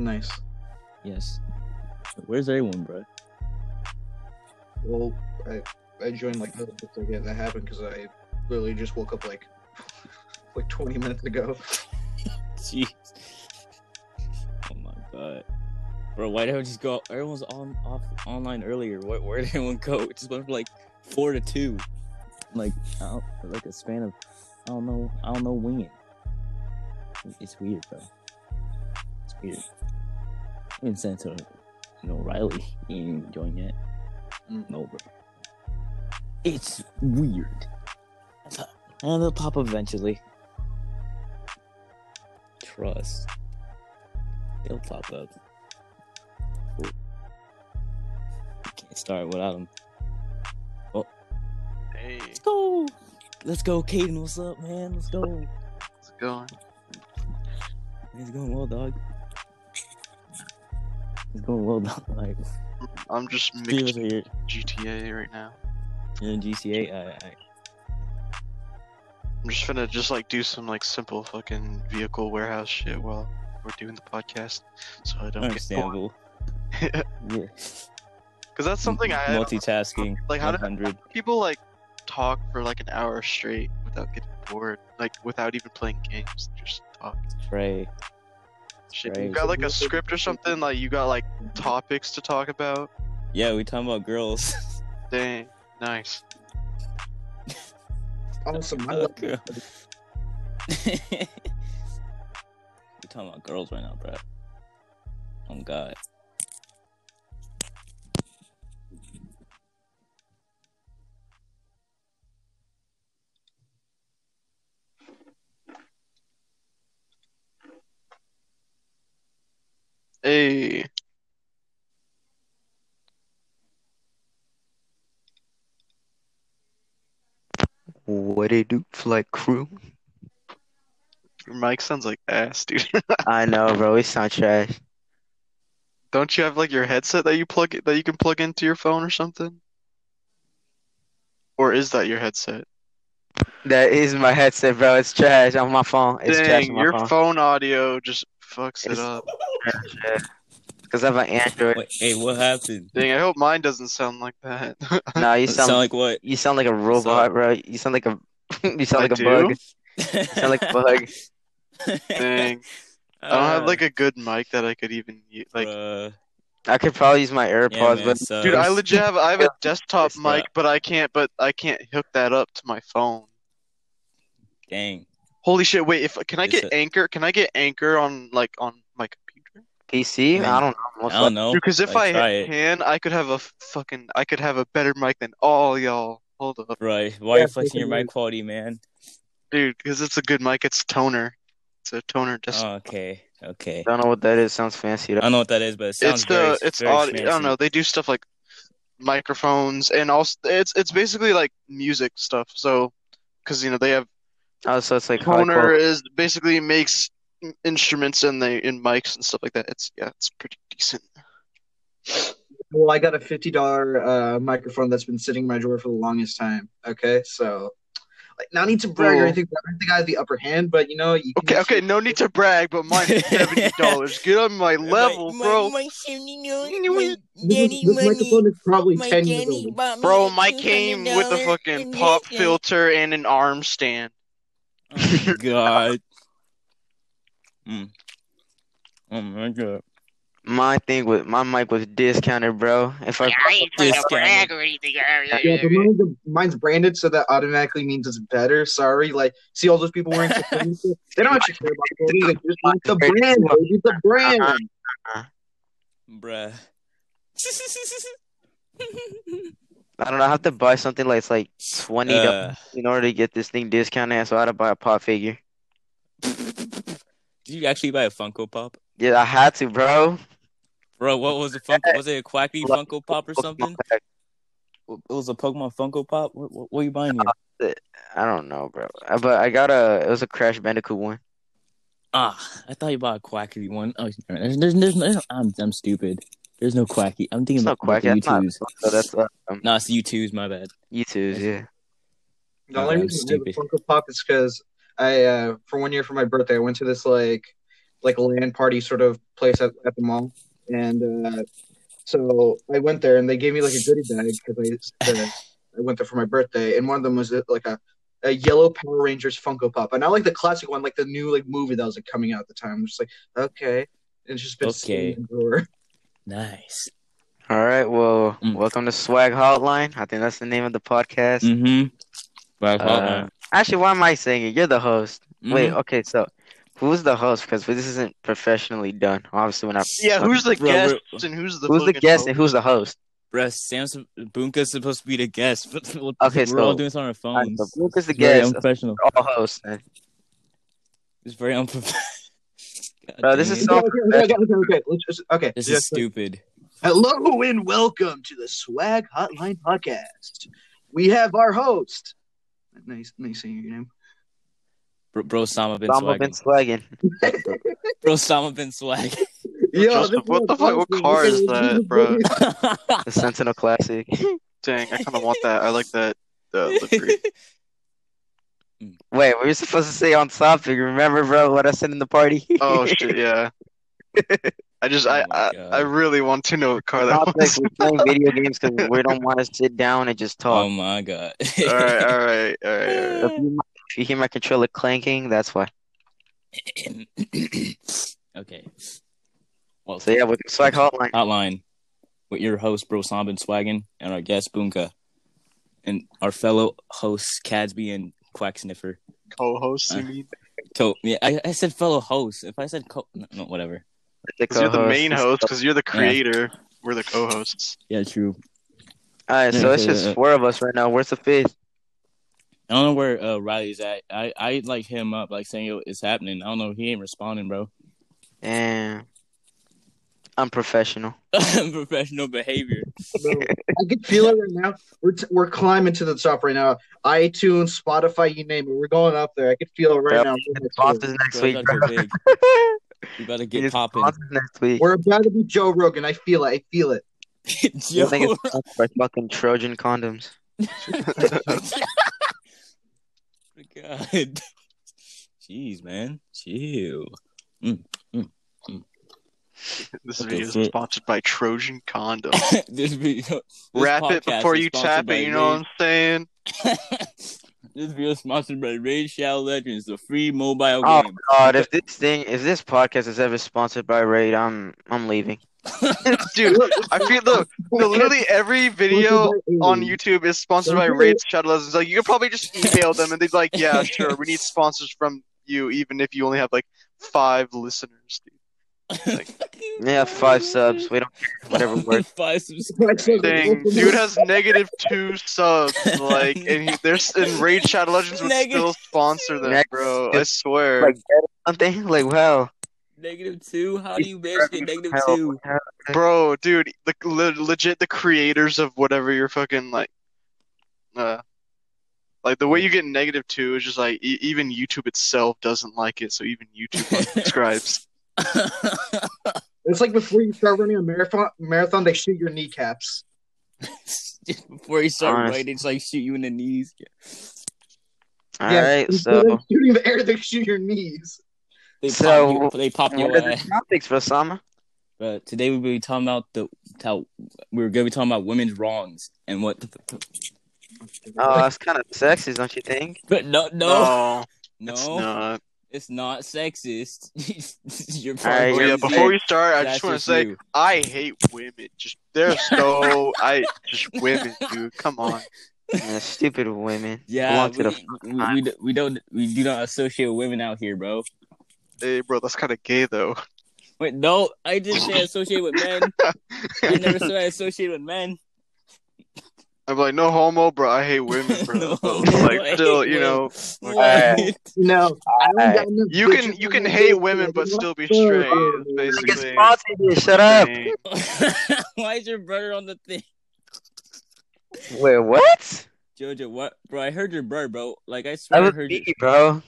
Nice. Yes. Where's everyone, bro? Well, I I joined like the second that happened because I literally just woke up like like 20 minutes ago. Jeez. Oh my god. Bro, why did I just go? Everyone's on off online earlier. Where, where did everyone go? It just went from like four to two. Like, I don't, like a span of, I don't know, I don't know, when. It's weird, bro. It's weird. I even sent to, you know, Riley. He ain't even joined yet. Mm. No, bro. It's weird. And they'll pop up eventually. Trust. They'll pop up. Can't start without them. Oh. Hey, Let's go. Let's go, Caden. What's up, man? Let's go. how's it going? It's going well, dog. It's going well, dog. Like, I'm just mixing here. GTA right now. You're in GTA. I, I, I'm just gonna just like do some like simple fucking vehicle warehouse shit while we're doing the podcast, so I don't get bored. yeah. Because that's something I multitasking. like. How do 100. people like talk for like an hour straight without getting bored? Like without even playing games, just talk. Trey. Shit, Right. you got like a script or something? Like you got like topics to talk about? Yeah, we talking about girls. Dang, nice. Awesome. I love Okay. we talking about girls right now, bro. Oh God. Hey, What it do, flight crew? your mic sounds like ass, dude. I know, bro. We sound trash. Don't you have like your headset that you plug that you can plug into your phone or something? Or is that your headset? That is my headset, bro. It's trash on my phone. It's trash on my your phone. phone audio just fucks it up. Because I have an Android. Wait, hey, what happened? Dang, I hope mine doesn't sound like that. No, you sound, sound like what? you sound like a robot, bro. You sound like a you sound I like a do? bug. You sound like a bug. Dang, I don't have like uh, a good mic that I could even use. Like, Bruh. I could probably use my Yeah, AirPods, man, but so- dude, I legit have I have a desktop mic, but I can't. But I can't hook that up to my phone. Dang. Holy shit! Wait, if can I It's get a- Anchor? Can I get Anchor on like on my computer? PC. Man, I don't know. Most I don't know. Because if Like, try I it. can, I could have a fucking, I could have a better mic than all y'all. Hold up, Right. Why are Yeah, you flexing your mic quality, man? dude, because it's a good mic. It's toner. It's a toner. Just Oh, okay. Okay. I Don't know what that is. Sounds fancy. I though. don't know what that is, but it sounds it's very, the, it's very audio. I don't fancy. know. They do stuff like microphones and also it's it's basically like music stuff. So, because you know they have Oh, so it's like high toner quality. is basically makes instruments and they in mics and stuff like that. It's yeah, it's pretty decent. Well, I got a fifty dollar uh, microphone that's been sitting in my drawer for the longest time. Okay, so like, not need to brag or anything. but I think I have the upper hand, but you know, you can Okay, just- okay, no need to brag, but mine's seventy dollars. Get on my level, bro. This, is- this microphone is probably ten years old. Bro, mine came with a fucking pop filter and an arm stand. Oh god. Mm. Oh my god. My thing with my mic was discounted, bro. If I Discounted. Yeah, but mine's, mine's branded, so that automatically means it's better. Sorry, like see all those people wearing security stuff? They don't actually care about quality. They just want the brand, baby, the brand. Bruh. I don't know, I have to buy something like it's like twenty Uh, in order to get this thing discounted, so I had to buy a pop figure. did you actually buy a Funko Pop? Yeah, I had to, bro. Bro, what was the Funko? Was it a Quacky Funko Pop or something? It was a Pokemon Funko Pop? What, what, what are you buying here? I don't know, bro. Uh, But I got a it was a Crash Bandicoot one. Ah, I thought you bought a Quacky one. Oh, there's, there's, there's, I'm, I'm stupid. There's no Quacky. I'm thinking It's not about, quack. about the That's not. U2s. So that's uh, um, Nah, it's the U2s, my bad. YouTube's, yeah. The only I'm reason I have a stupid. Funko Pop is because I, uh, for one year for my birthday, I went to this like like a LAN party sort of place at, at the mall, and uh, so I went there and they gave me like a goodie bag because I, uh, I went there for my birthday, and one of them was uh, like a, a yellow Power Rangers Funko Pop, and not like the classic one, like the new like movie that was like coming out at the time. I'm just like, okay, and it's just been Okay. Sitting in the drawer. Nice. All right. Well, Mm. welcome to Swag Hotline. I think that's the name of the podcast. Mm-hmm. Right, Uh, actually, why am I saying it? You're the host. Mm-hmm. Wait. Okay. So, who's the host? Because this isn't professionally done. Obviously, we're not. Yeah, who's the Bro, guest we're- and who's the who's the guest host? and who's the host? Bruh, Sam's Bunka's supposed to be the guest. but we're Okay, all so- doing this on our All right, phones. so Luke is the It's very guest. unprofessional. All hosts. then. It's very unprofessional. Bro, this is Okay, so okay, okay, okay, okay. Let's just okay. This Yeah, is stupid. Hello and welcome to the Swag Hotline podcast. We have our host. Nice, nice saying your name. Bro, bro Sama been Obama been swagging. swagging. Bro Sama been swagging. Justin, what the fuck- what car is that, bro? The Sentinel Classic. Dang, I kind of want that. I like that uh, livery. Wait, we were supposed to say on topic. Remember, bro, what I said in the party? Oh shit, yeah. I just, oh I, Oh my I, I really want to know what car that Topic, was. we're playing video games because we don't want to sit down and just talk. oh my god. all right, all right, all right, all right. If you, if you hear my controller clanking, that's why. okay. Well, So yeah, with the swag hotline. hotline with your host, Bro Sam been swagging, and our guest Bunka, and our fellow hosts Cadsby and Quack Sniffer. Co-host, you Uh, mean? Co- yeah, I, I said fellow host. If I said co, no, no, whatever. Because you're the main host. Because you're the creator. We're the co-hosts. Yeah, true. All right, so Yeah, it's yeah, just yeah. four of us right now. Where's the fifth? I don't know where uh, Riley's at. I I like him up like saying yo, it's happening. I don't know. He ain't responding, bro. And unprofessional. Professional behavior. I can feel it right now. We're t- we're climbing to the top right now. iTunes, Spotify, you name it. We're going up there. I can feel it right Yep. now. Sponsors next week, we bro. gotta go big. We gotta We get need popping. next week. We're about to be Joe Rogan. I feel it. I feel it. You Yo. think it's by fucking Trojan condoms? Oh God. Jeez, man. Chill. Mm, mm, mm. This Okay, video is so- sponsored by Trojan Condom. this video. this Wrap it before you sponsored tap it. You know what I'm saying? This video is sponsored by Raid Shadow Legends, the free mobile Oh game. Oh god, if this thing, if this podcast is ever sponsored by Raid, I'm I'm leaving. Dude, I feel look. Literally every video on YouTube is sponsored by Raid Shadow Legends. Like you could probably just email them and they'd be like, "Yeah, sure, we need sponsors from you, even if you only have like five listeners." Dude. Yeah, five subs. We don't care. Whatever works. Five subs. Dang, dude has negative two subs. Like, and he, there's and Raid Shadow Legends would Negative- still sponsor them, Negative- bro. I swear. Like something like wow. Negative two? How do you manage get negative Hell, two? Bro, dude, the le- legit the creators of whatever you're fucking like, uh, like the way you get negative two is just like e- even YouTube itself doesn't like it, so even YouTube unsubscribes. It's like before you start running a marathon. Marathon, they shoot your kneecaps. Before you start Honest. writing, it's like shoot you in the knees. All Yeah, right, so of shooting the air, they shoot your knees. They So, pop you, they pop what are the ass. topics for summer? But today we'll be talking about the how we are gonna be talking about women's wrongs and what. Oh, that's kind of sexist, don't you think? But no, no, No, no, it's not. sexist. You're All right, yeah, you're before we start, I just want to say you. I hate women. Just they're so I just women, dude. Come on. Yeah, stupid women. Yeah, Belong to we, the we, we, we don't we do not associate with women out here, bro. Hey, bro, that's kind of gay though. Wait, no, I didn't say associate with men. I never said I associate with men. I'm like, no homo, bro. I hate women, bro. No, like, I still, you know, women. Alright. No, I don't got enough you can you can hate women but still be straight. is I get Basically, sponsored here. Shut up. Why is your brother on the thing? Wait, what? Jojo, what, bro? I heard your brother, bro. Like I swear, I was heard you, bro.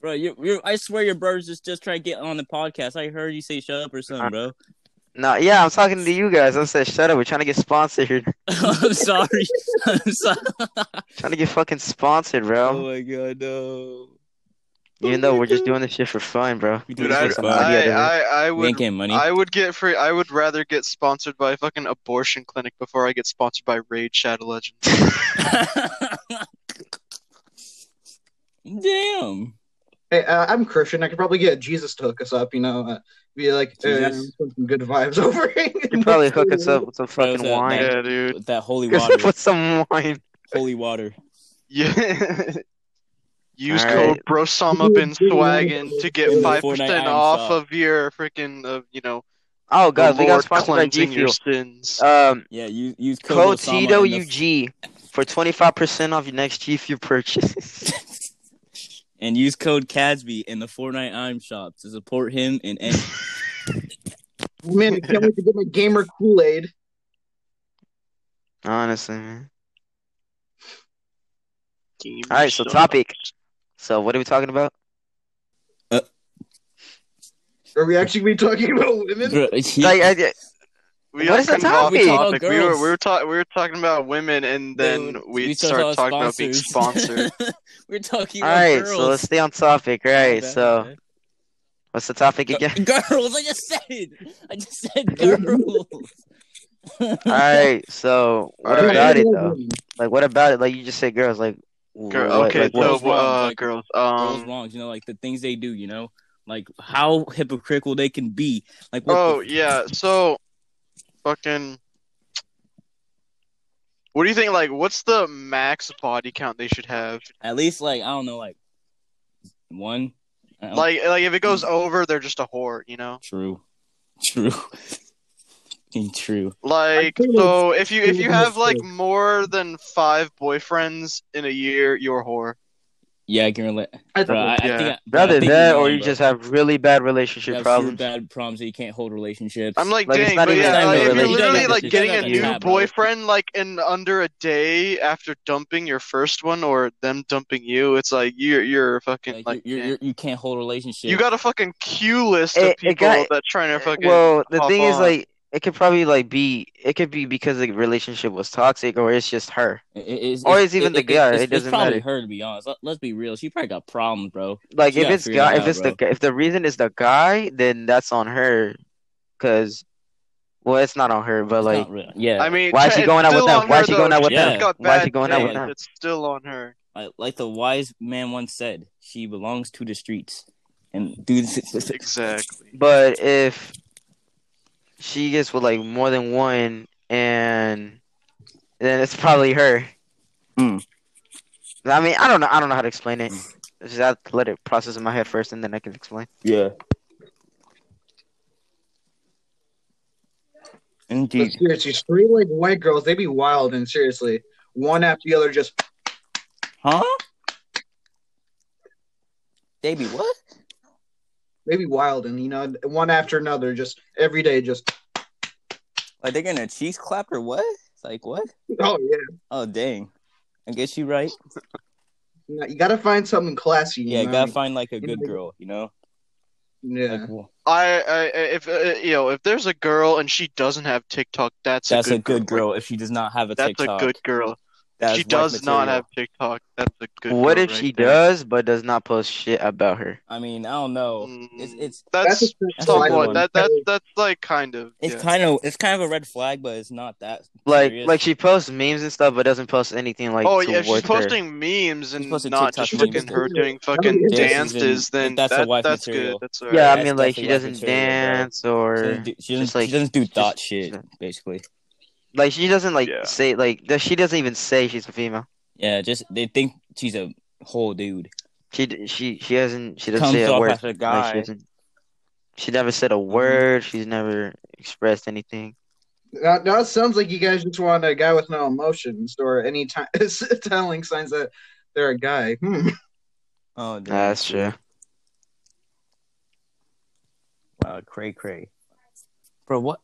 bro. You, you, I swear, your brother's just just trying to get on the podcast. I heard you say shut up or something, uh, bro. No, yeah, I'm talking to you guys. I said, shut up. We're trying to get sponsored. I'm sorry. I'm sorry. trying to get fucking sponsored, bro. Oh bro. my god, no. Even though we're just doing this shit for fun, bro. Dude, I, for some fun. money I, out of it. I, I would getting money. I would get free. I would rather get sponsored by a fucking abortion clinic before I get sponsored by Raid Shadow Legends. Damn. Hey, uh, I'm Christian. I could probably get Jesus to hook us up. You know, uh, be like, uh, put some good vibes over. Here. You probably hook us up with some fucking that- wine. Yeah, dude. With that holy water. up with some wine. holy water. Yeah. Use All code right. Brosama Bin Swaggin to get Fortnite five percent off Shop. of your freaking, uh, you know, Oh god, the we got Lord sponsored by G cleansing your Fuel. sins. Um, Yeah, use use code code Osama the- for twenty five percent off your next G Fuel purchase. And use code Casby in the Fortnite Item shop to support him and end. Man, I can't wait to get my gamer Kool Aid. Honestly, man. Game All right, so sucks. topic. So what are we talking about? Uh, are we actually be talking about women? Bro, he- Like, I, We What got is the kind of off topic? topic. We were we were talking we were talking about women, and then Dude, we, started started talking about being sponsors. sponsored. We're talking all about right, girls. so let's stay on topic. All right, My bad, so my what's the topic Gu- again? Girls, I just said. I just said girls. All right, so what All right. about it though? Like, what about it? Like you just said, girls. Like, Girl, what, okay, like, so what? Girls wrong, uh, like, girls, girls um, wrongs, you know, like the things they do, you know, like how hypocritical they can be. Like, what oh the- yeah, so fucking. What do you think? Like, what's the max body count they should have? at least like I don't know, like one. Like, like if it goes over, they're just a whore, you know. true, true, Fucking true. Like, so if you if you have like more than five boyfriends in a year, you're a whore. Yeah, I can relate. I Bro, I, thought, I Yeah. think I, bro, I Rather think that, or you bro. just have really bad You relationship have super problems. bad problems that you can't hold relationships. I'm like, Like, it's dang, not but even- yeah, it's like, if you're relationship. literally like getting a new tab, bro. boyfriend like in under a day after dumping your first one or them dumping you, it's like you're you're fucking like, like, you're, you're, you can't hold a relationship. you got a fucking queue list It- of it people got- that trying to fucking. Well, the hop thing is, like, it could probably like be, it could be because the relationship was toxic, or it's just her. It- it's, Or it's even the guy, It's, it doesn't it's probably matter. her to be honest. Let, let's be real. She probably got problems, bro. Like, She if gotta it's figure guy, that if out, it's the bro. gu- if the reason is the guy, then that's on her. Cause, well, it's not on her, but It's like. Yeah, I mean, why is she going out with them? Why is she going out with them? Why is she going out with them? It's still on her. like, like the wise man once said, she belongs to the streets. And dude, Exactly. but if she gets with like more than one, and then it's probably her. Hmm. I mean, I don't know. I don't know how to explain it. I just have to let it process in my head first, and then I can explain. yeah. but Indeed. seriously, straight like white girls, they be wild and seriously, one after the other, just Huh? They be what? They be wild and you know, one after another, just every day, just Like they're gonna cheese clap or what? It's like what? oh yeah. Oh dang. I guess you're right. You, gotta find something classy. You Yeah, you know? gotta find like a good girl, you know? Yeah. Like, well, I, I if uh, you know if there's a girl and she doesn't have TikTok, that's that's a a good girl if she does not have a That's TikTok. That's a good girl. That's she wife does not have TikTok. That's a good. what if right she there. does, but does not post shit about her? I mean, I don't know. Mm, It's it's that's, a- that's a good somewhat that that that's like kind of it's yeah. kind of it's kind of a red flag, but it's not that Like, serious. like she posts memes and stuff, but doesn't post anything like oh yeah, she's towards her. posting memes and posting not just memes. fucking her doing fucking don't dances, then- then that's a that, wife that's material. good. That's alright. Yeah, I That's mean, like she doesn't material, dance or she doesn't, she doesn't do just- thought shit, basically. Like she doesn't like Yeah. say like she doesn't even say she's a female. Yeah, just they think she's a whole dude. She she she hasn't she doesn't Comes say a off word. as a guy. Mm-hmm. she hasn't. She never said a word. She's never expressed anything. Now, now it sounds like you guys just want a guy with no emotions or any time telling signs that they're a guy. Hmm. Oh, damn, That's true. Wow, cray cray. Bro, what?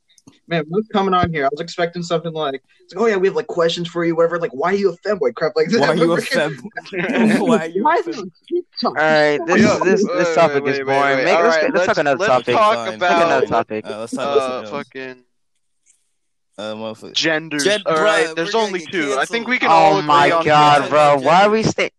Man, what's coming on here? I was expecting something like, like, oh yeah, we have like questions for you, whatever. Like, why are you a femboy? Crap like that. Why are you a Freaking- fem? Why are you Why a is it fem? on TikTok? All right, this Yo, this wait, this wait, topic wait, is boring. wait, Make, let's, alright, let's talk another let's topic. talk Fine. Talk another topic. Uh, let's talk about uh, fucking Uh, motherfucker. genders. Gen- all right, bruh, there's only get two. I think we can all Oh agree my god, bro! gender. Why are we stay?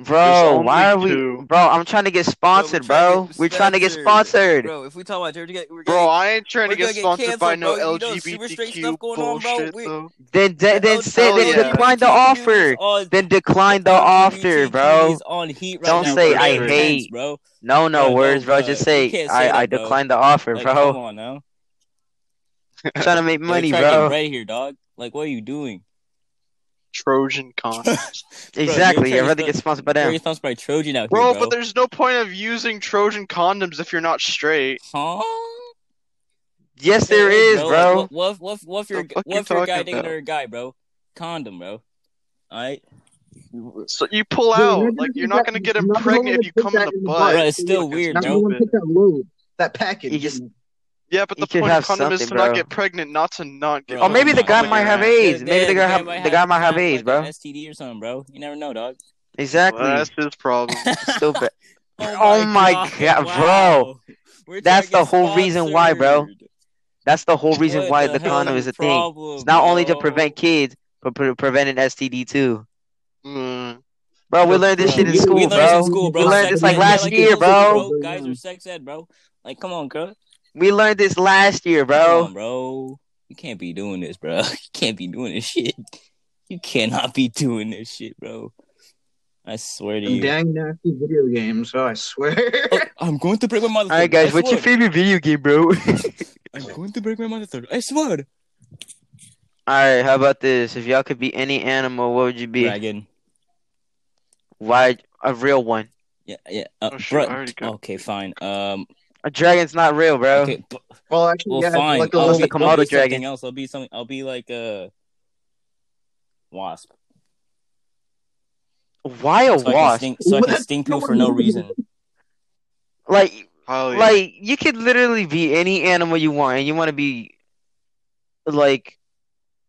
Bro, why are we? two. Bro, I'm trying to get sponsored, bro. We're trying to get sponsored. Bro, if we talk about Georgia, we're Bro, gonna I ain't trying to get get sponsored by canceled, no bro. You know, super straight LGBTQ on, bro. bullshit We- Then, then, then, say, then yeah. decline the offer. Then decline the offer, bro. On heat right Don't now say I hate, bro. No, no no, words, bro. bro. Just say, say I, that, I bro. declined the offer, Like, bro. come on now. trying to make money, trying to get bro. Right here, dog. Like, what are you doing? Trojan con. Exactly. you're I'd rather trying to get sponsored by Very them. sponsored by Trojan out Bro, here, bro. but there's no point of using Trojan condoms if you're not straight. Huh? Yes, there is, is, bro. What, what, what, what if you're, The what you if you're guy talking dating about? another guy, bro? Condom, bro. Alright? So you pull Dude, out. Like you're not gonna get you're not gonna impregnated wanna if you come in that the in butt. butt. Bro, it's still Like, weird, Not bro. gonna stupid. take that that package. You just- Yeah, but You the should point of have condom is to something, not bro. get pregnant, not to not get. Bro, Oh, maybe the guy might have Yeah. AIDS. Maybe the guy have might the guy might have AIDS, bro. an STD or something, bro. You never know, dog. Exactly. Well, that's his problem. Still bad. Oh my God, bro. wow. We're That's trying the to get whole reason why, bro. sponsored. That's the whole reason What why the the hell condom is is a the thing. problem, It's not only to bro? prevent kids, but pre- preventing STD too. Mm. Bro, we learned this Bro, shit in we- school, we learned this bro. in school, bro. We learned Sex this like last year, bro. Guys are sex ed, bro. Like, come on, bro. We learned this last year, Come bro. on, bro. You can't be doing this, bro. You can't be doing this shit. You cannot be doing this shit, bro. I swear to Some you. dang nasty video games. Oh, I swear. Oh, I'm going to break my mother. All right, guys, what's your favorite video game, bro? I'm going to break my mother third. I swear. All right, how about this? If y'all could be any animal, what would you be? Dragon. Why a real one? Yeah, yeah. Uh, Oh, shit, bro- got- okay, fine. Um, A dragon's not real, bro. okay, b- well, actually, well, yeah, fine. like a I'll be, the Komodo I'll be dragon. something else. I'll be something. I'll be like a wasp. Why a So I can wasp? sting, so I can sting people for no reason. Like, Hell yeah. like you could literally be any animal you want, and you want to be like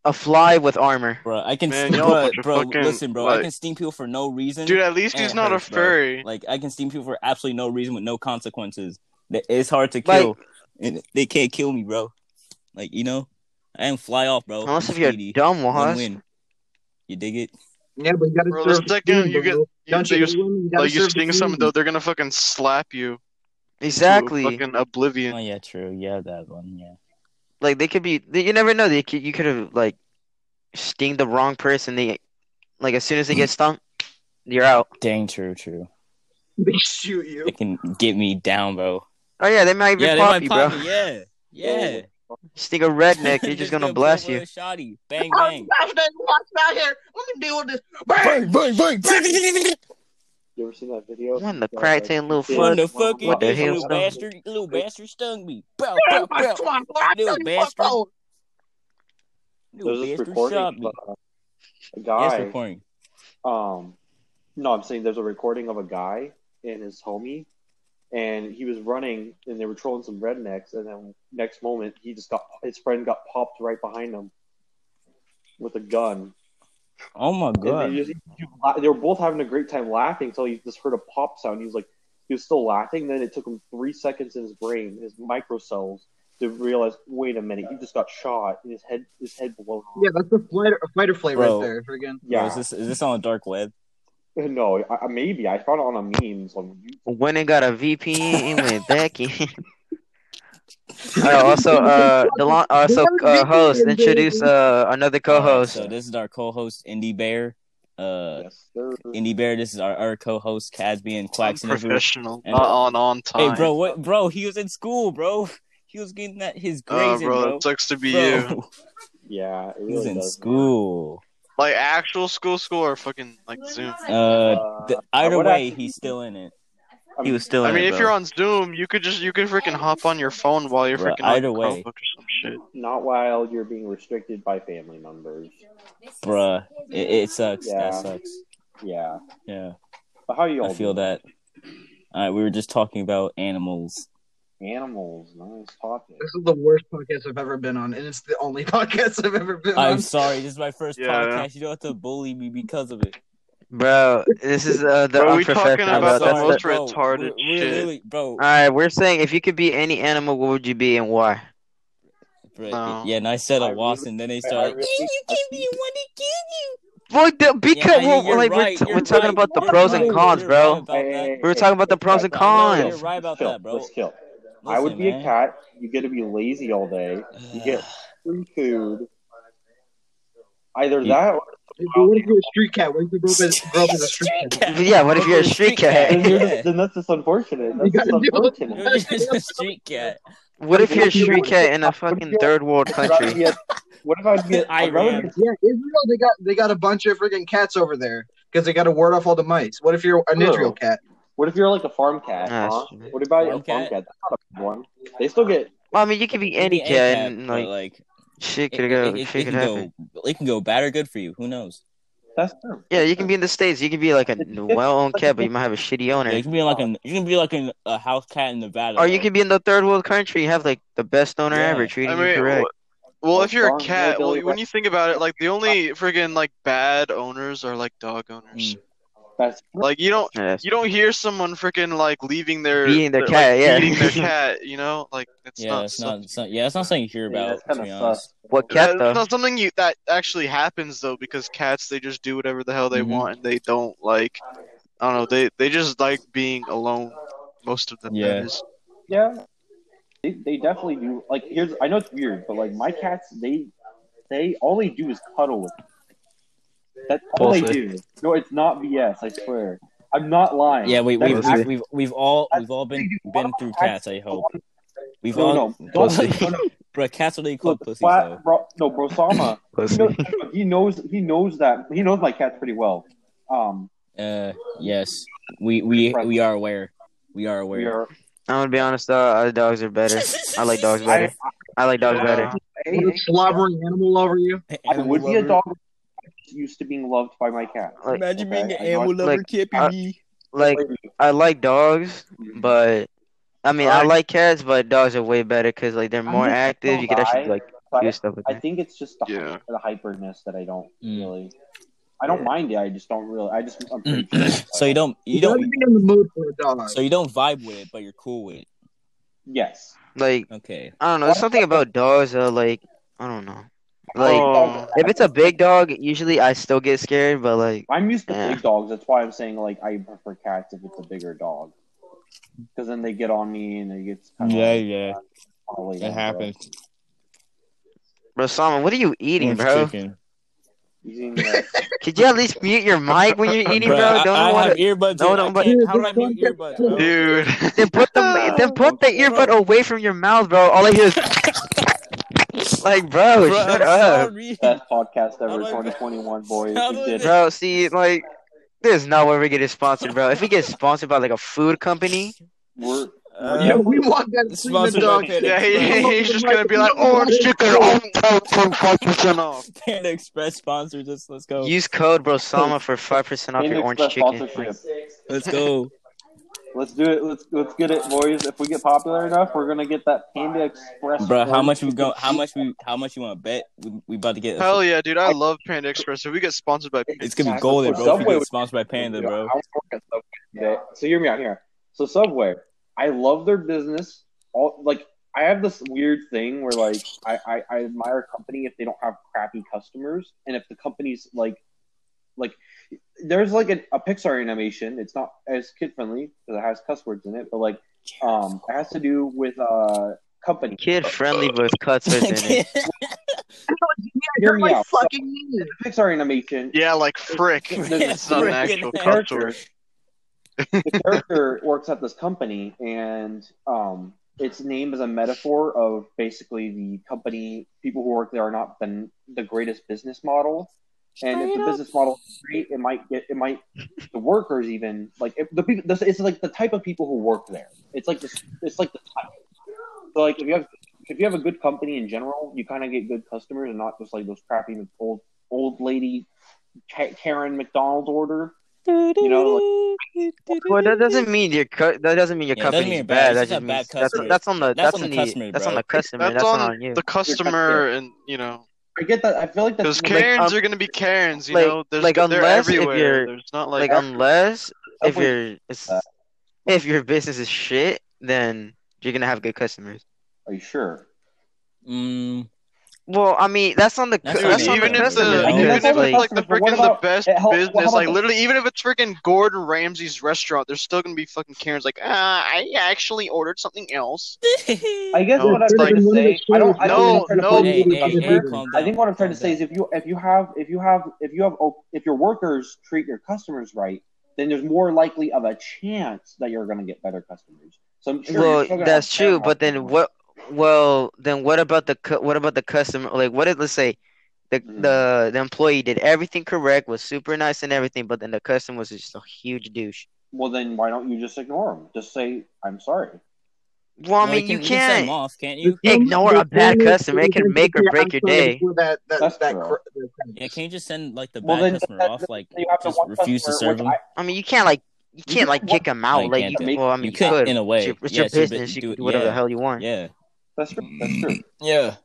a fly with armor. Bro, I can, Man, st- y'all bro, bro fucking, listen, bro. I can sting people for no reason. Dude, at least he's it not a hurts, bro. furry. Like I can sting people for absolutely no reason with no consequences. That- It's hard to kill, and they can't kill me, bro. Like you know, I am fly off, bro. Unless I'm if you're speedy. dumb wasp. Win-win. You dig it? yeah, but you gotta Bro, the serve second food, you get- bro. You, Don't they you? just, You gotta like you serve sting someone though, they're gonna fucking slap you. to Exactly. Fucking oblivion. Oh yeah, true. Yeah, that one. Yeah. Like they could be. You never know. They could, you could have like sting the wrong person. They like as soon as they get stung, you're out. Dang, true, true. They shoot you. They can get me down, bro. Oh yeah, they might even Yeah, they pop might you, pop bro. me. Yeah, yeah. Sting a redneck, they're just gonna blow blast a you. Shotty. Bang, Oh, bang. gosh, dang, watch out here. Let me deal with this. Bang! bang, bang. You ever seen that video? What in the Yeah, crack like, tail little kid- What foot? the fuck is What the this, hell, little son? bastard? Little bastard stung me. Bow, Bang, bow, my bow. twat, boy, I Little tell you what, bastard. though. Little There's this bastard shot recording me. of uh, a Yes, guy. recording. Um, no, I'm saying there's a recording of a guy and his homie, and he was running, and they were trolling some rednecks, and then next moment he just got his friend got popped right behind him with a gun, Oh my god. they, just, they were both having a great time laughing until he just heard a pop sound. He was like, he was still laughing. Then it took him three seconds in his brain, his microcells, to realize, wait a minute, he just got shot, and his head, his head blown off. Yeah, that's the fighter, fighter flight Bro. right there. Friggin'. Bro, Yeah, is this is this on the dark web? no, I, I- maybe I found it on a meme. So Went and got a VPN and went back in. Alright, also, uh, Delon, also, uh, host, introduce uh another co-host. So this is our co-host Indy Bear. Uh, yes, sir. Indy Bear. This is our, our co-host Casby and Quacks and everyone. Professional. And- Not on on time. Hey, bro, what, bro? He was in school, bro. He was getting that his Oh, grades in, bro, bro. it sucks to be you. Yeah, it he was in does. school. Like actual school, school or fucking like Zoom. Uh, the, either way, actually- he's still in it. He was still in it. I in mean, it, if bro. you're on Zoom, you could just you could freaking hop on your phone while you're Bro, freaking on either way. Chromebook or some shit. not while you're being restricted by family members. Bruh, it, it sucks. That Yeah. sucks. Yeah, Yeah, but how you all I feel doing? that. All right, we were just talking about animals. Animals, nice topic. This is the worst podcast I've ever been on, and it's the only podcast I've ever been on. I'm sorry, this is my first Yeah. podcast. You don't have to bully me because of it. Bro, this is uh, the Bro, we talking unprofessional, I'm bro. about the most the... bro. retarded We're- we're shit. literally- bro. Alright, we're saying if you could be any animal, what would you be and why? bro, No. Yeah, and I said a I wasp, really- and then they I started. really- you can't be one to kill you. Well, the, because Yeah, well, you're like right, we're, you're we're talking right, about the you're pros and cons, bro. right about that. We were talking about the pros and Right, I cons. you're right about that, bro. Let's chill. I would be man. a cat. You get to be lazy all day. You get free food. Either You- that or But what if you're a street cat? What if you grow up as, grow up as a street cat? Yeah, what if you're a street cat? then, just, then that's just unfortunate. You That's just gotta deal with unfortunate. Just a street cat. What if you're a street cat in a fucking third world country? what if I'd be? a- I'd Iran. Yeah, Israel, they got they got a bunch of freaking cats over there because they got to ward off all the mice. What if you're an True. Israel cat? What if you're like a farm cat? Huh? shit. What about Farm a farm cat? cat? That's not a one. They still get. Well, I mean, you could be It any cat, cat, and like like shit it, could it, go, it, it shit can could happen. go. It can go bad or good for you. Who knows? That's true. Yeah, you can be in the states. You can be like a well-owned cat, but you might have a shitty Yeah, owner. you can be like a you can be like an, a house cat in Nevada. Or you though. can be in the third world country. You have like the best owner Yeah. ever, treating I you correct. well, Well, if you're a cat, well, when you think about it, like the only friggin' like bad owners are like dog owners. Mm. That's Like you don't Yeah, that's- you don't hear someone freaking like leaving their Beating their like, cat, yeah. beating their cat. You know, like it's Yeah, not. it's not, something- it's not. Yeah, it's not something you hear about. that's to kinda be honest. sus. What That- cat It's not something you that actually happens though, because cats they just do whatever the hell they Mhm. want and they don't like. I don't know. They they just like being alone. Most of them. Yeah. That is. Yeah, they, they definitely do. Like here's, I know it's weird, but like my cats, they they all they do is cuddle with. Me. That's all they do. No, it's not BS. I swear. I'm not lying. Yeah, we, That's we've, Bullshit. we've we've all we've all been been through cats. I hope we've all. No, no, don't, Pussy. no, no. Bro, cats are they call Look, pussies flat, bro, no, bro, Sama. he, knows, he knows he knows that he knows my cats pretty well. Um, Uh, yes, we we we are aware. We are we aware. are. I'm gonna be honest though, uh, dogs are better. I like dogs I, better. I like dogs better. I, With a slobbering animal over you. I would be a dog used to being loved by my cat. Like- Imagine Okay, being an animal lover, like, can't be I- me. Like I like dogs, but I mean I Alright. like cats, but dogs are way better because like they're more active. You can actually like but do stuff with I them. think it's just the, Yeah. the hyperness that I don't Mm. really. I don't Yeah. mind it. I just don't really. I just. I'm pretty sure. so you don't you You gotta don't be in the mood for a dog. so you don't vibe with it, but you're cool with it. Yes. Like Okay. I don't know, there's something about dogs that like I don't know. Like Oh. if it's a big dog, usually I still get scared, but like I'm used to Yeah. big dogs. That's why I'm saying like I prefer cats if it's a bigger dog. Because then they get on me and it gets kind of yeah. like, It happens. bro, Salman, what are you eating, Orange bro? chicken. Using Could you at least mute your mic when you're eating, Bro, bro? I, Don't I want have to. earbuds. No, no, but- how do I mute earbuds, bro? Dude. Then put the then put the earbud away from your mouth, bro. All I hear is like, bro, Bro, shut I'm up, sorry. best podcast ever, 2021, boys. How We did it. bro. See, like, there's no way we get it sponsored, bro. If we get sponsored by like a food company, We're, Uh, yeah, we want that Sponsored dog. by Panda Yeah, he's just gonna be like orange chicken, oh, five percent off. Panda Express sponsors us. Let's go. use code Brosama for five percent off Panda your orange chicken. Let's go. Let's do it. Let's let's get it, boys. If we get popular enough, we're gonna get that Panda Express. Bro, how much we go? How much we? How much you want to bet? We, we about to get. Hell yeah, dude! I love Panda Express. If we get sponsored by Panda It's gonna be golden, bro. If Subway we get sponsored by Panda, bro. I was working at Subway today. So hear me out here. So Subway, I love their business. All like I have this weird thing where like I, I, I admire a company if they don't have crappy customers, and if the company's like like there's like a, a Pixar animation. It's not as kid friendly because it has cuss words in it, but like um it has to do with uh company. Kid friendly with cuss words in it. Hear You're me my out. fucking knee. Pixar animation. Yeah, like frick. There's- It's not an Frickin' actual cuss character, word. the character works at this company, and um, it's named as a metaphor of basically the company people who work there are not the, the greatest business model. And if the business model is great, it might get it might the workers even like if the people. It's like the type of people who work there. It's like this. It's like the type. So like if you have if you have a good company in general, you kind of get good customers and not just like those crappy old old lady Ka- Karen McDonald order. You know, Well, that doesn't mean your cu- that doesn't mean your Yeah, it doesn't company's mean bad. bad. That just just a bad means that's that's on the That's that's on on the the customer, that's on the customer. That's That's on on you. the customer, and you know, I get that. I feel like that's because like, Karens um, are gonna be Karens. You like- know, There's, like, they're unless if everywhere. you're- There's not Like like, unless if Subway- your it's, if your business is shit, then you're gonna have good customers. Are you sure? Mm, Well, I mean, that's on the That's on that's the- on the even if the I mean, even if it's like the customer, but what freaking the best how- business, like about- literally, even if it's freaking Gordon Ramsay's restaurant, there's still gonna be fucking Karens like, ah, I actually ordered something else. I guess No, what I'm it's trying like- to say, I don't. I No, don't think I'm no. Hey, hey, hey, I think what I'm trying to say is if you if you have if you have if you have oh, if your workers treat your customers right, then there's more likely of a chance that you're going to get better customers. So I'm sure well, that's true, but then what? Well, then what about the cu- what about the customer? Like, what if let's say the Mhm. the the employee did everything correct, was super nice and everything, but then the customer was just a huge douche. Well, then why don't you just ignore them? Just say I'm sorry. Well, I Well, mean, you can, can send them can't. off, can't you? Ignore a bad customer. It can make or break your day. That, that, That's that cr- Yeah, can't you just send like the Well, bad then customer that- off, like You have just one refuse to serve which them? I- I mean, you can't like you You can't like kick them out. like you, well, I mean, You you, could, could in a way. It's your, it's Yeah, your it's your business. bus- You do can it- do whatever the hell you want. Yeah, That's true. That's true. yeah.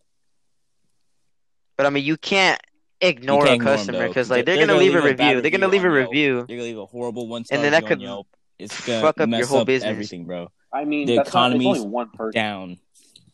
But I mean, you can't ignore can't a customer because like they're- they're, they're gonna gonna leave a leave review. They're gonna leave a on Yelp. review. You're gonna leave a horrible one And then that could on Yelp. It's gonna fuck up your whole up business. everything, bro. I mean, The that's not, economy's only one person. Down.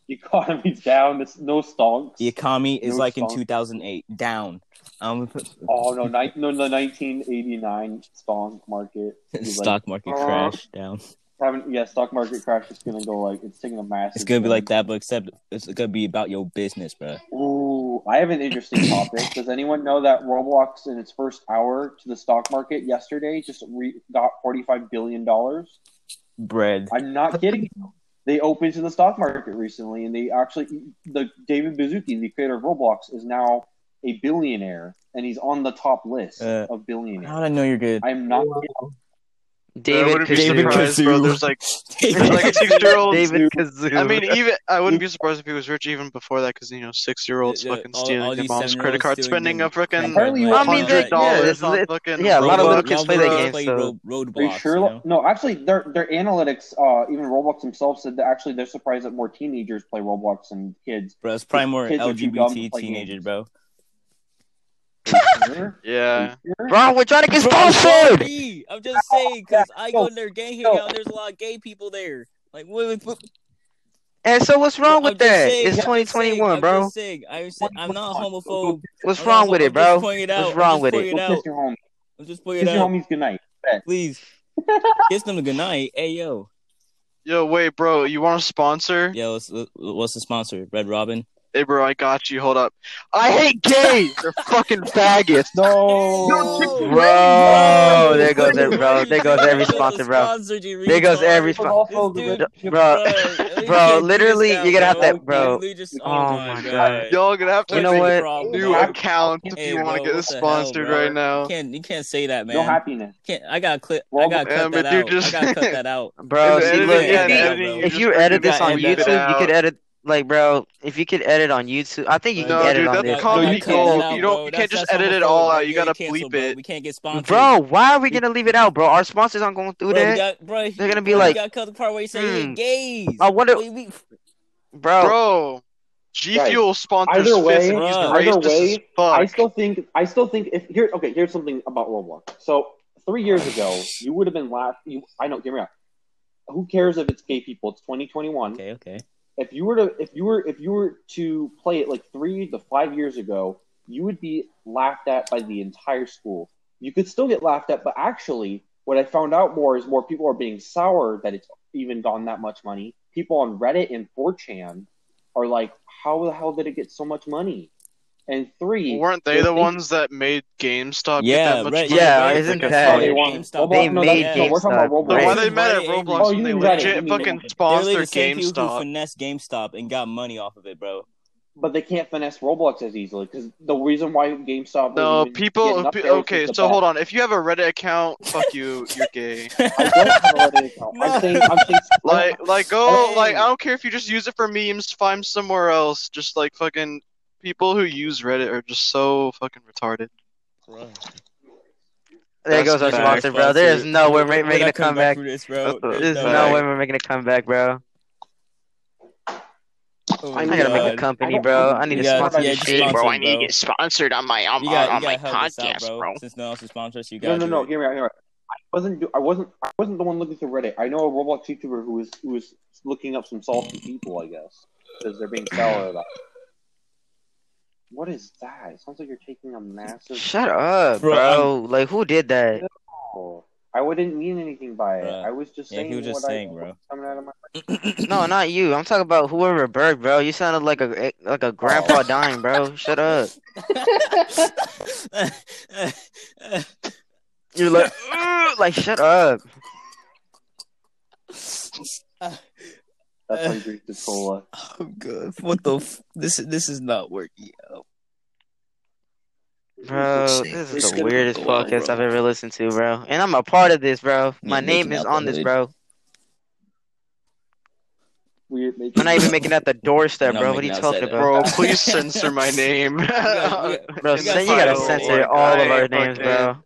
The economy's down. It's no stonks. The economy is No like in 2008. Down. Um, Oh no, ni- no, the 1989 stock market. is like, stock market uh, crash. Down. Having yeah, stock market crash is gonna go like it's taking a massive. It's gonna be like that, but except it's gonna be about your business, bro. Ooh, I have an interesting topic. Does anyone know that Roblox in its first hour to the stock market yesterday just re- got 45 billion dollars? Bread. I'm not kidding. you. They opened to the stock market recently, and they actually the David Baszucki, the creator of Roblox, is now a billionaire, and he's on the top list Uh, of billionaires. How did I know you're good? I'm not. I David wouldn't David Kazoo. bro. There's like there's like a six year old. David Kazoo. I mean, even I wouldn't be surprised if he was rich even before that, because you know, six year olds Yeah, fucking all- stealing all their these mom's credit card, spending a freaking Apparently, Like, I mean, hundred dollars it's on fucking yeah, a lot of little kids play the that game, so- road, Are you roadblocks. sure? you know? No, actually, their their analytics, uh, even Roblox themselves said that actually they're surprised that more teenagers play Roblox than kids. Bro, it's probably more Kids are too dumb to LGBT teenagers, bro. Sure? Yeah. Bro, we're trying to get sponsored. I'm just saying because I go to their gang hangout. and There's a lot of gay people there. Like, what? what And so what's wrong with that? saying, it's I'm just saying, 2021, I'm bro. just saying. I'm, saying, I'm not homophobe. What's I'm wrong not with it, bro? just pointing it out. What's wrong with it? pointing Go kiss your homie. I'm just pointing Kiss it your homies goodnight. Bet. Please. Kiss them good night. Hey, yo. Yo, wait, bro. You want a sponsor? Yo, what's, what's the sponsor? Red Robin? Hey, bro, I got you. Hold up. I hate gays. They're fucking faggots. No. Bro, there goes every, bro. There goes every sponsor, bro. There goes every sponsor. also This the dude- red- Bro, bro, literally, you're gonna have bro. that, bro. Oh my my God. god. Y'all gonna have to You know what? a Problem, new bro. account if you want to get what hell, sponsored right now. You can't you can't say that, man. No happiness. Can't I gotta clip I gotta cut that out. I gotta cut that out. Bro, If see, look, if you, editing, you if just you fucking edit this on YouTube, you could edit, like, bro, if you could edit on YouTube, I think you can No, edit dude, on that's this. called No, you you can't. don't. You don't. You can't just edit it all out. You gotta bleep it. We can't get sponsored. Bro, why are we gonna leave it out, bro? Our sponsors aren't going through bro, we that, got, bro, They're gonna be bro, like, you gotta cut the part where you say hmm, hey, gays. I wonder- We- we- bro. Bro, G Guys, Fuel sponsors either way- Fist and he's Either way. I still think I still think if here okay, here's something about Roblox. So three years ago, you would have been laughing. You, I know, hear me out. Who cares if it's gay people? It's 2021. Okay, okay. If you were to if you were if you were to play it like three to five years ago, you would be laughed at by the entire school. You could still get laughed at, but actually, what I found out more is more people are being sour that it's even gone that much money. People on Reddit and 4chan are like, "How the hell did it get so much money?" And three, Weren't they the ones that made GameStop Yeah, get that much right, money? Yeah, right, isn't like, that- They They want want- GameStop. They no, made that's- no, we're about GameStop, Roblox. Why they mad at Roblox Oh, you they legit you mean fucking Reddit. They're sponsored literally the same people who GameStop? finesse GameStop and got money off of it, bro. but they can't finesse Roblox as easily because the reason why GameStop was No, people. getting up there Okay, so bet. hold on. If you have a Reddit account, fuck you. You're gay. I don't have a Reddit account. No. I'm saying, I'm saying, Like, like go. Hey. Like, I don't care if you just use it for memes. Find somewhere else. Just like fucking people who use Reddit are just so fucking retarded. There goes our That's sponsor, bro. There is no way we're making a comeback. This, bro. That's a There's fact. no way we're making a comeback, bro. Oh I I my gotta make a company, bro. I need You to sponsor yeah, shit. sponsor Bro, I need to get sponsored on my on, got, on my gotta help us out, podcast, bro. bro. Since no one else is sponsoring us, you no, got no, no. Hear me out. Hear me out. I wasn't. do- I wasn't. I wasn't the one looking through Reddit. I know a Roblox YouTuber who was who was looking up some salty people. I guess because they're being sour about. it. What is that? It sounds like you're taking a massive. Shut up, Bro, bro. Like who did that? Oh, I wouldn't mean anything by it. Bruh. I was just Yeah, saying he was just what saying, I, bro. coming out of my. No, not you. I'm talking about whoever Berg, bro. You sounded like a eh, like a grandpa oh. dying, bro. Shut up. You're like, like shut up. That's how you eh, drink the cola. oh god, what the? F- this this is not working out. Bro, Shit, this this is is the weirdest go podcast bro. I've ever listened to, bro. And I'm a part of this, bro. Me My name is on this, hood. bro. Weird. I'm not even making it at the doorstep, bro. What are you outside talking about? Bro, please censor my name. Bro, We then you gotta censor over. all of our names, fucking- bro.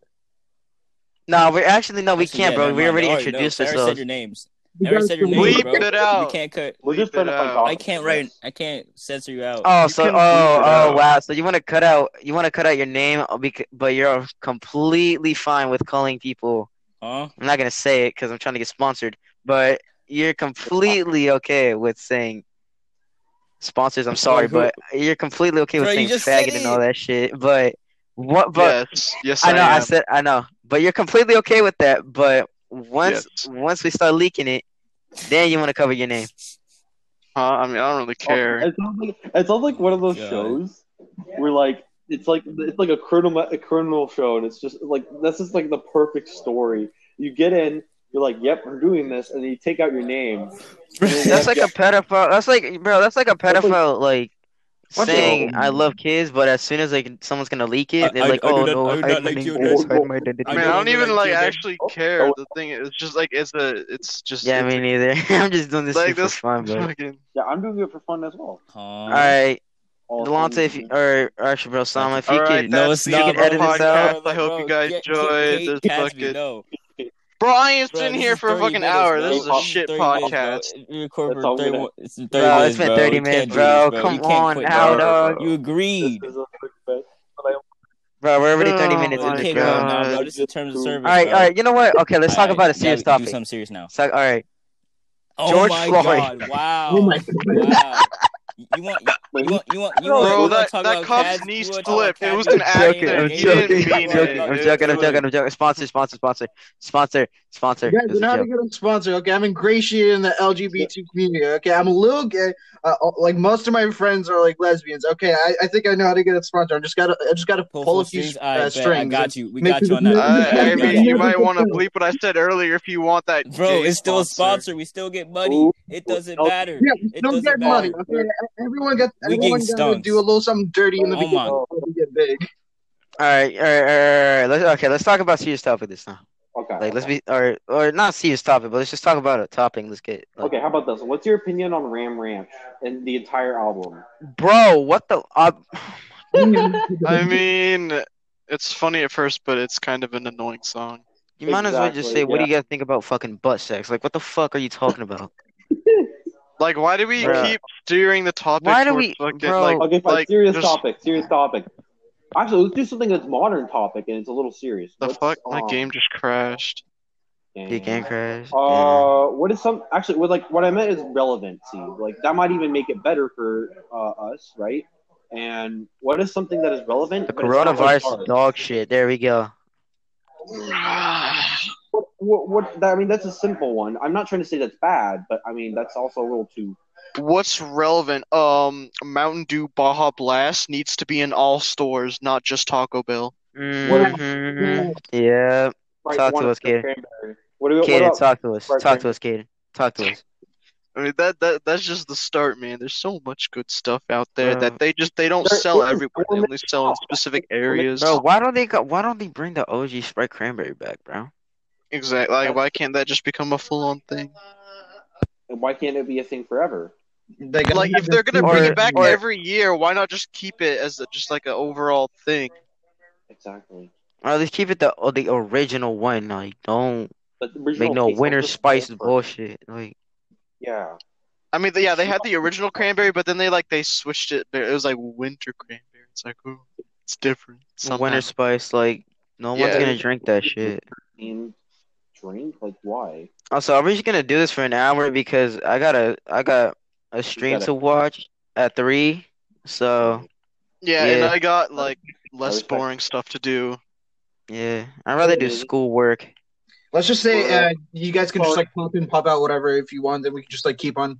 No, we're actually no, we Actually, can't, yeah, bro. never We mind. already Alright, introduced no, I said ourselves. your names. You I said your can names, Bleep bro. it out. We can't cut. We're just it trying to find out. I can't write. I can't censor you out. Oh, so oh oh wow. So you want to cut out you want to cut out your name, uh, but you're completely fine with calling people. Huh? I'm not gonna say it because I'm trying to get sponsored, but you're completely okay with saying sponsors. I'm sorry, who- but you're completely okay with Bro, you saying just faggot and all that shit. But what? But yes, yes, I know I said I know, but you're completely okay with that. But once Yes. once we start leaking it, then you want to cover your name. Huh? I mean, I don't really care. It sounds like it sounds like one of those God. shows where like it's like it's like a criminal a criminal show, and it's just like that's just like the perfect story. You get in, you're like, "Yep, we're doing this," and then you take out your name. That's like a pedophile. That's like, bro. That's like a That's like- pedophile, like What the- saying I um, love kids, but as soon as like someone's gonna leak it, they're I- like, I do oh not- no, I do hide not my like you, guys, hide my identity. I I don't don't even even like like you, Dad. actually care. The thing is just like it's a, it's just Yeah, it's me neither. I'm just doing this like shit for this fun, bro. fucking. Yeah, I'm doing it for fun as well. Huh? All right, All Delonte, things, if you, or actually, bro, Sam, if you All right, could, No, it's the not, end bro. of edit this out. I hope you guys Get- get- enjoyed this fucking. No. Bro, I ain't Bro, sitting this for a fucking minutes, hour. bro. This is a shit 30 minutes, bro. podcast. You record That's for all 30, we're it's 30 bro, minutes, it's been 30 You minutes, bro. this, bro. Come on quit, now, bro. dog. You agreed. This is a quick bet, but I- Bro, we're already 30 Oh minutes my into Okay, the bro. show. Now, bro. God. This is terms of service. All right, bro. all right. You know what? Okay, let's talk All about a serious gotta Do something serious now. So, all right. Oh George my Floyd. God! Wow! Oh my Wow! You want? You want? You want? You Bro, want? You want that talk that about cop's Cads- knee you wanna talk about slipped. It Cads was being an I'm joking. gay? I'm He joking. didn't I'm mean joking. it. I'm It- joking. I'm joking. I'm joking. Sponsor, sponsor, sponsor, sponsor, sponsor. Guys, It we're was a not joke. a good sponsor. Okay, I'm ingratiated in the LGBT community. Okay, I'm a little gay. Uh, like most of my friends are like lesbians. Okay, I, I think I know how to get a sponsor. I just gotta I just gotta Pull, pull, a few strings. I uh, bet. strings. I got you. We make got you it- on that. make I, I mean, you. you might want to bleep what I said earlier if you want that. Bro, gay it's still a sponsor. sponsor. We still get money. Ooh. It doesn't matter. Yeah, we It don't doesn't get money. matter. Okay, everyone gets We everyone getting gotta do a little something dirty in the Oh beginning my- get big. All right, all right, all right, all right. Let's, okay, let's talk about serious topic this time. Okay. Like, let's be, or, or not serious topic, but let's just talk about a topic. Let's get, like, Okay, how about this? What's your opinion on Ram Ranch and the entire album? bro, what the? Uh, I mean, it's funny at first, but it's kind of an annoying song. you might as well just Exactly, say, what do you guys think about fucking butt sex? Like, what the fuck are you talking about? Like, why do we Bruh. keep steering the topic? Why do we- fucking, bro- like, Okay, fine. like, serious just- topic. Serious topic. Actually, let's do something that's modern topic and it's a little serious. The What's, fuck? My um, game just crashed. The game crash. yeah. Uh, what is some actually? What like what I meant is relevancy. Like that might even make it better for uh, us, right? And what is something that is relevant? The but it's not like coronavirus dog shit. There we go. What, what, what, that, I mean, that's a simple one. I'm not trying to say that's bad, but I mean that's also a little too. What's relevant? Um, Mountain Dew Baja Blast needs to be in all stores, not just Taco Bell. hmm Yeah. Right, Talk to one us, of the Kaden. What do we? What Kaden, about, talk to us. Right, Talk to us, Kaden. Talk to us. I mean that that that's just the start, man. There's so much good stuff out there Bro. that they just they don't There sell is. everywhere. They only sell in specific areas. Bro, why don't they go, why don't they bring the OG Sprite cranberry back, bro? Exactly. Like, why can't that just become a full-on thing? and why can't it be a thing forever? They Like, if they're gonna bring Or- it back or- every year, why not just keep it as a, just like an overall thing? Exactly. Or at least keep it the the original one. Like, don't But the make no winter spice different. bullshit. Like, Yeah. I mean, yeah, they had the original cranberry, but then they like they switched it. It was like winter cranberry. It's like, ooh, it's different. Somehow. winter spice. Like, no one's Yeah. gonna drink that shit. Mm. Themed drink? Like why? Also, are we just gonna do this for an hour because I got a I got a stream gotta- to watch at three. So Yeah, and I got like less boring stuff to do. Yeah, I'd rather do Really? schoolwork. Let's just say uh, you guys can just like pop in, pop out, whatever if you want. Then we can just like keep on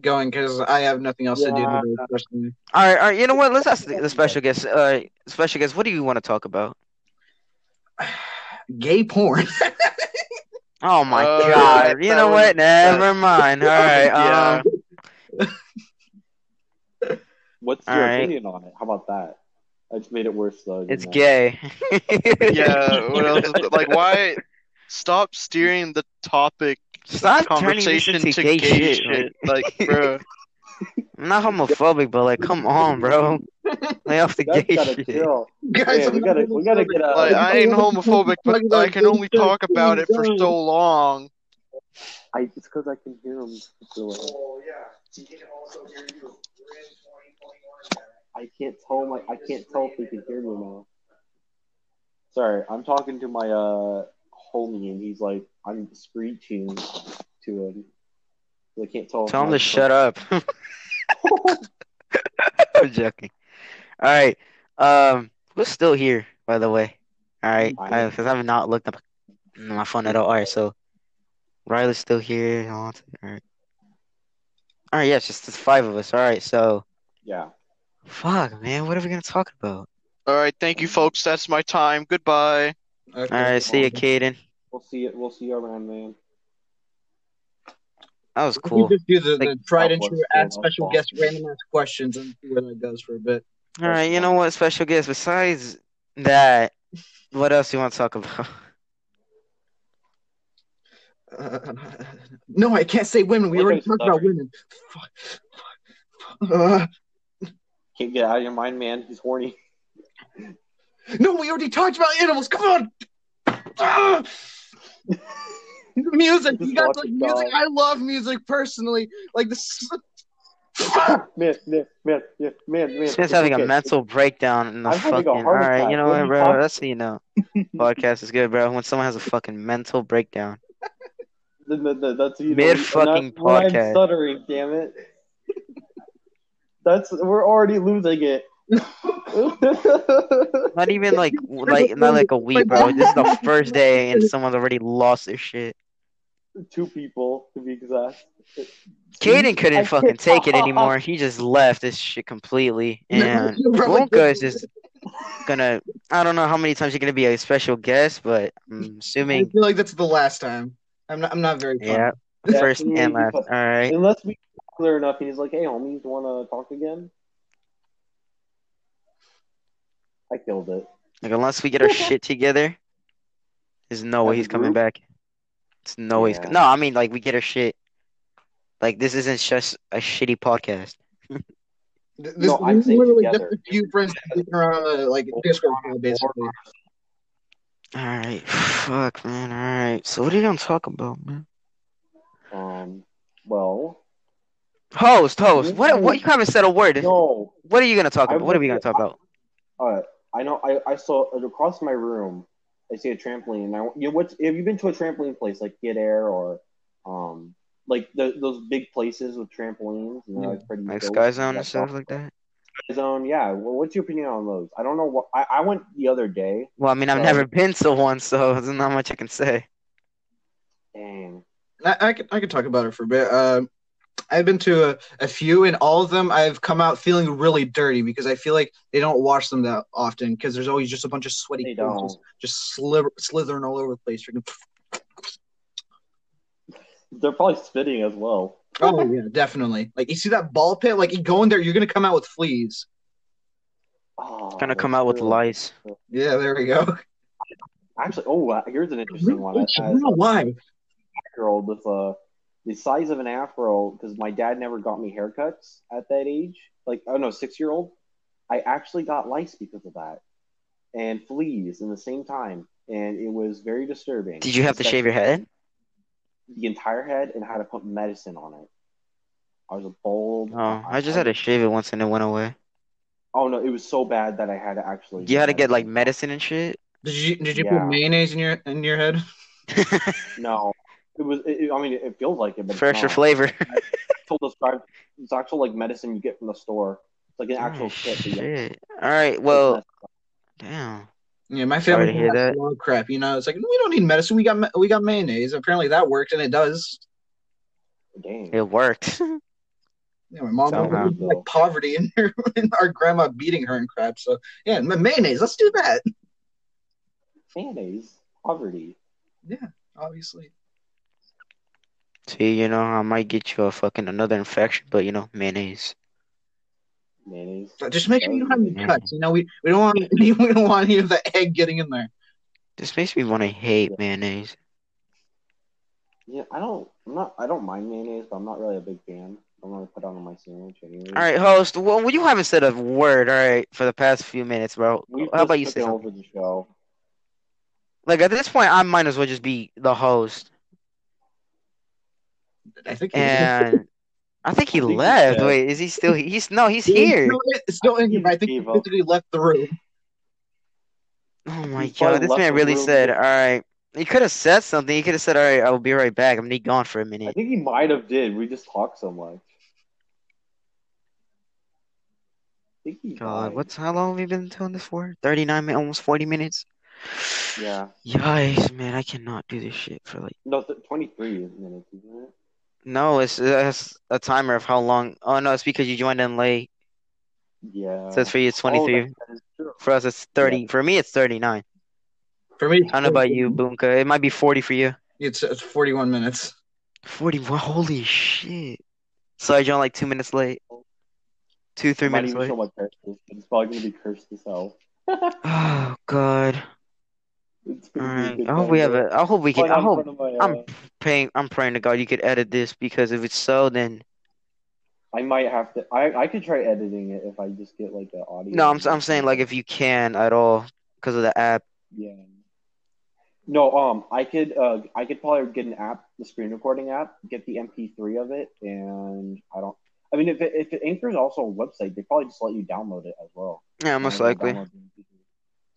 going because I have nothing else to do today. All right, all right. You know what? Let's ask the, the special guest. Uh, special guest, what do you want to talk about? Gay porn. Oh my Uh, God! You that know was- what? Never mind. All right. Yeah. Um, What's your Alright. opinion on it? How about that? I just made it worse though. it's I? gay. Yeah, what else? Is, like, why? Stop steering the topic Stop turning this conversation into to gay, gay shit. shit. Like, Like, bro. I'm not homophobic, but like, come on, bro. Lay off the Guys gay gotta shit. chill. Guys, Yeah, I'm we gotta- we gotta get out. Like, I ain't don't want to homophobic, but I can only talk about it for so long. I it's because I can hear him. Oh yeah. he can also hear you. I can't tell my I can't tell if he can hear me now. Sorry, I'm talking to my uh homie and he's like I'm screeching to him. I can't tell. if Tell him to shut up. I'm joking. All right. Um, we're still here, by the way? All right, because I have not looked up my phone at all. All right, so Riley's still here. All right. All right, yeah, it's just it's five of us. All right, so Yeah. fuck, man, what are we gonna talk about? All right, thank you, folks. That's my time. Goodbye. Okay. All right, see you, Caden. We'll see it. We'll see you around, man. That was cool. We cool. just do the, the Like- tried and Oh, true what's add going on? special guest random ask questions and see where that goes for a bit. All right, you know what? Special guest. Besides that, what else you want to talk about? Uh, no, I can't say women. We Like already talked about women. Fuck. Uh, Can't get out of your mind, man. He's horny. no, we already talked about animals. Come on. Ah! music. You guys Just like music? I love music personally. Like this. man, man, man, man, man, man. Smith's having a mental breakdown in the I'm fucking. All heart right, you know What what, are you bro? talking- That's how you know. Podcast is good, bro. When someone has a fucking mental breakdown. The, the, the, that's you know, Mid and fucking that's when I'm podcast. stuttering. Damn it. That's we're already losing it. Not even like like not like a week, bro. This is the first day and someone's already lost their shit. Two people to be exact. Caden couldn't I fucking take it anymore. He just left this shit completely. And Wonka is just gonna. I don't know how many times you're gonna be a special guest, but I'm assuming. I feel like that's the last time. I'm not. I'm not very. Fun. yeah, Yeah, first he- and last. All put- right. Unless we clear enough, and he's like, "Hey, homies, want to talk again?" I killed it. Like unless we get our shit together, there's no way he's coming back. It's no way Yeah. no. I mean, like we get our shit. Like this isn't just a shitty podcast. This, No, I'm is saying literally together. just a few friends sitting around a like Discord basically. All right, fuck, man. All right. So what are you gonna talk about, man? Um. Well, Host, host. What? What? You haven't said a word. no. What are you gonna talk I about? What are we gonna talk about? Uh, I know. I, I saw across my room. I see a trampoline. And I you know what? Have you been to a trampoline place like Get Air or um like the, those big places with trampolines? And they're, like pretty Like Sky Zone and stuff like that. Sky Zone, yeah. Well, what's your opinion on those? I don't know what I, I went the other day. Well, I mean, I've So- never been to one, so there's not much I can say. Dang. I, I could I could talk about it for a bit. Um, I've been to a, a few, and all of them I've come out feeling really dirty because I feel like they don't wash them that often because there's always just a bunch of sweaty They don't. just, just slither, slithering all over the place. They're probably spitting as well. Oh yeah, definitely. Like you see that ball pit, like you go in there, you're gonna come out with fleas. Oh, Gonna come that's out with lice. Yeah, there we go. Actually, oh, here's an interesting one. Bitch, As you know a why? girl with uh, the size of an afro, because my dad never got me haircuts at that age. Like, oh no, six year old. I actually got lice because of that, and fleas in the same time, and it was very disturbing. Did you have to shave your head? The entire head, and had to put medicine on it. I was a bold. Oh, I just had to shave it once and it went away. Oh no, it was so bad that I had to actually. You had to get like medicine and shit. Did you did you Yeah. put mayonnaise in your in your head? No, it was. It, it- I mean, it feels like it, but it's For extra not. flavor. Told describe it's actual like medicine you get from the store. It's like an actual Oh, kit. But yeah, shit. All right. Well, damn. Yeah, my family hear that. a lot of crap. You know, it's like we don't need medicine. We got we got mayonnaise. Apparently that worked, and it does. dang. It worked. Yeah, my mom Somehow. in, like poverty and, her, and our grandma beating her and crap. So yeah, ma- mayonnaise. Let's do that. Mayonnaise. Poverty. Yeah, obviously. See, you know, I might get you a fucking another infection, but you know, mayonnaise. Mayonnaise. But just make sure you don't have any cuts. You know, we, we don't want we don't want any of the egg getting in there. This makes me want to hate mayonnaise. Yeah, I don't. I'm not. I don't mind mayonnaise, but I'm not really a big fan. I'm gonna put it on my sandwich anyway. All right, host. Well, you haven't said a word. All right, for the past few minutes, bro. We How about you say something? over the show? Like at this point, I might as well just be the host. I think. And I think he I think left. said- Wait, is he still? He's no, he's He's here. Still, it's still in here, but I think he Gave physically left the room. Oh my He probably god, this man really room. said, "All right." He could have said something. He could have said, "All right, I will be right back." I'm gonna be gone for a minute. I think he might have did. We just talked so much. I think he God, died. what's how long have we been doing this for? Thirty nine minutes, almost forty minutes. Yeah. Yikes, man! I cannot do this shit for like. No, th- 23 minutes, isn't it? No, it's, it's a timer of how long. Oh no, it's because you joined in late. Yeah. So it's for you, it's Oh, twenty three. that- that is true. For us, it's thirty. For me, it's thirty nine. For me, I don't know about you, Boomka. It might be forty for you. It's, it's 41 minutes. Forty one. Holy shit! So I joined like two minutes late. Two, three I might minutes even late. show my curses. It's probably gonna be cursed as hell. Oh God! It's All gonna be a right. I hope we have a. I hope we can. I hope. I'm uh, praying. I'm praying to God you could edit this because if it's so, then I might have to. I I could try editing it if I just get like an audio. no. I'm I'm saying like if you can at all because of the app. Yeah. No, um, I could, uh, I could probably get an app, the screen recording app, get the MP3 of it, and I don't. I mean, if it, if it Anchor's also a website, they probably just let you download it as well. Yeah, most likely.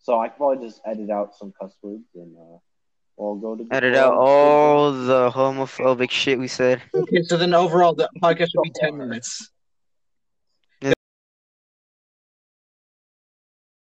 Download the MP3. So I could probably just edit out some cuss words and uh, we'll go to Edit out all the homophobic shit we said. Okay, so then overall, the podcast would be 10 minutes.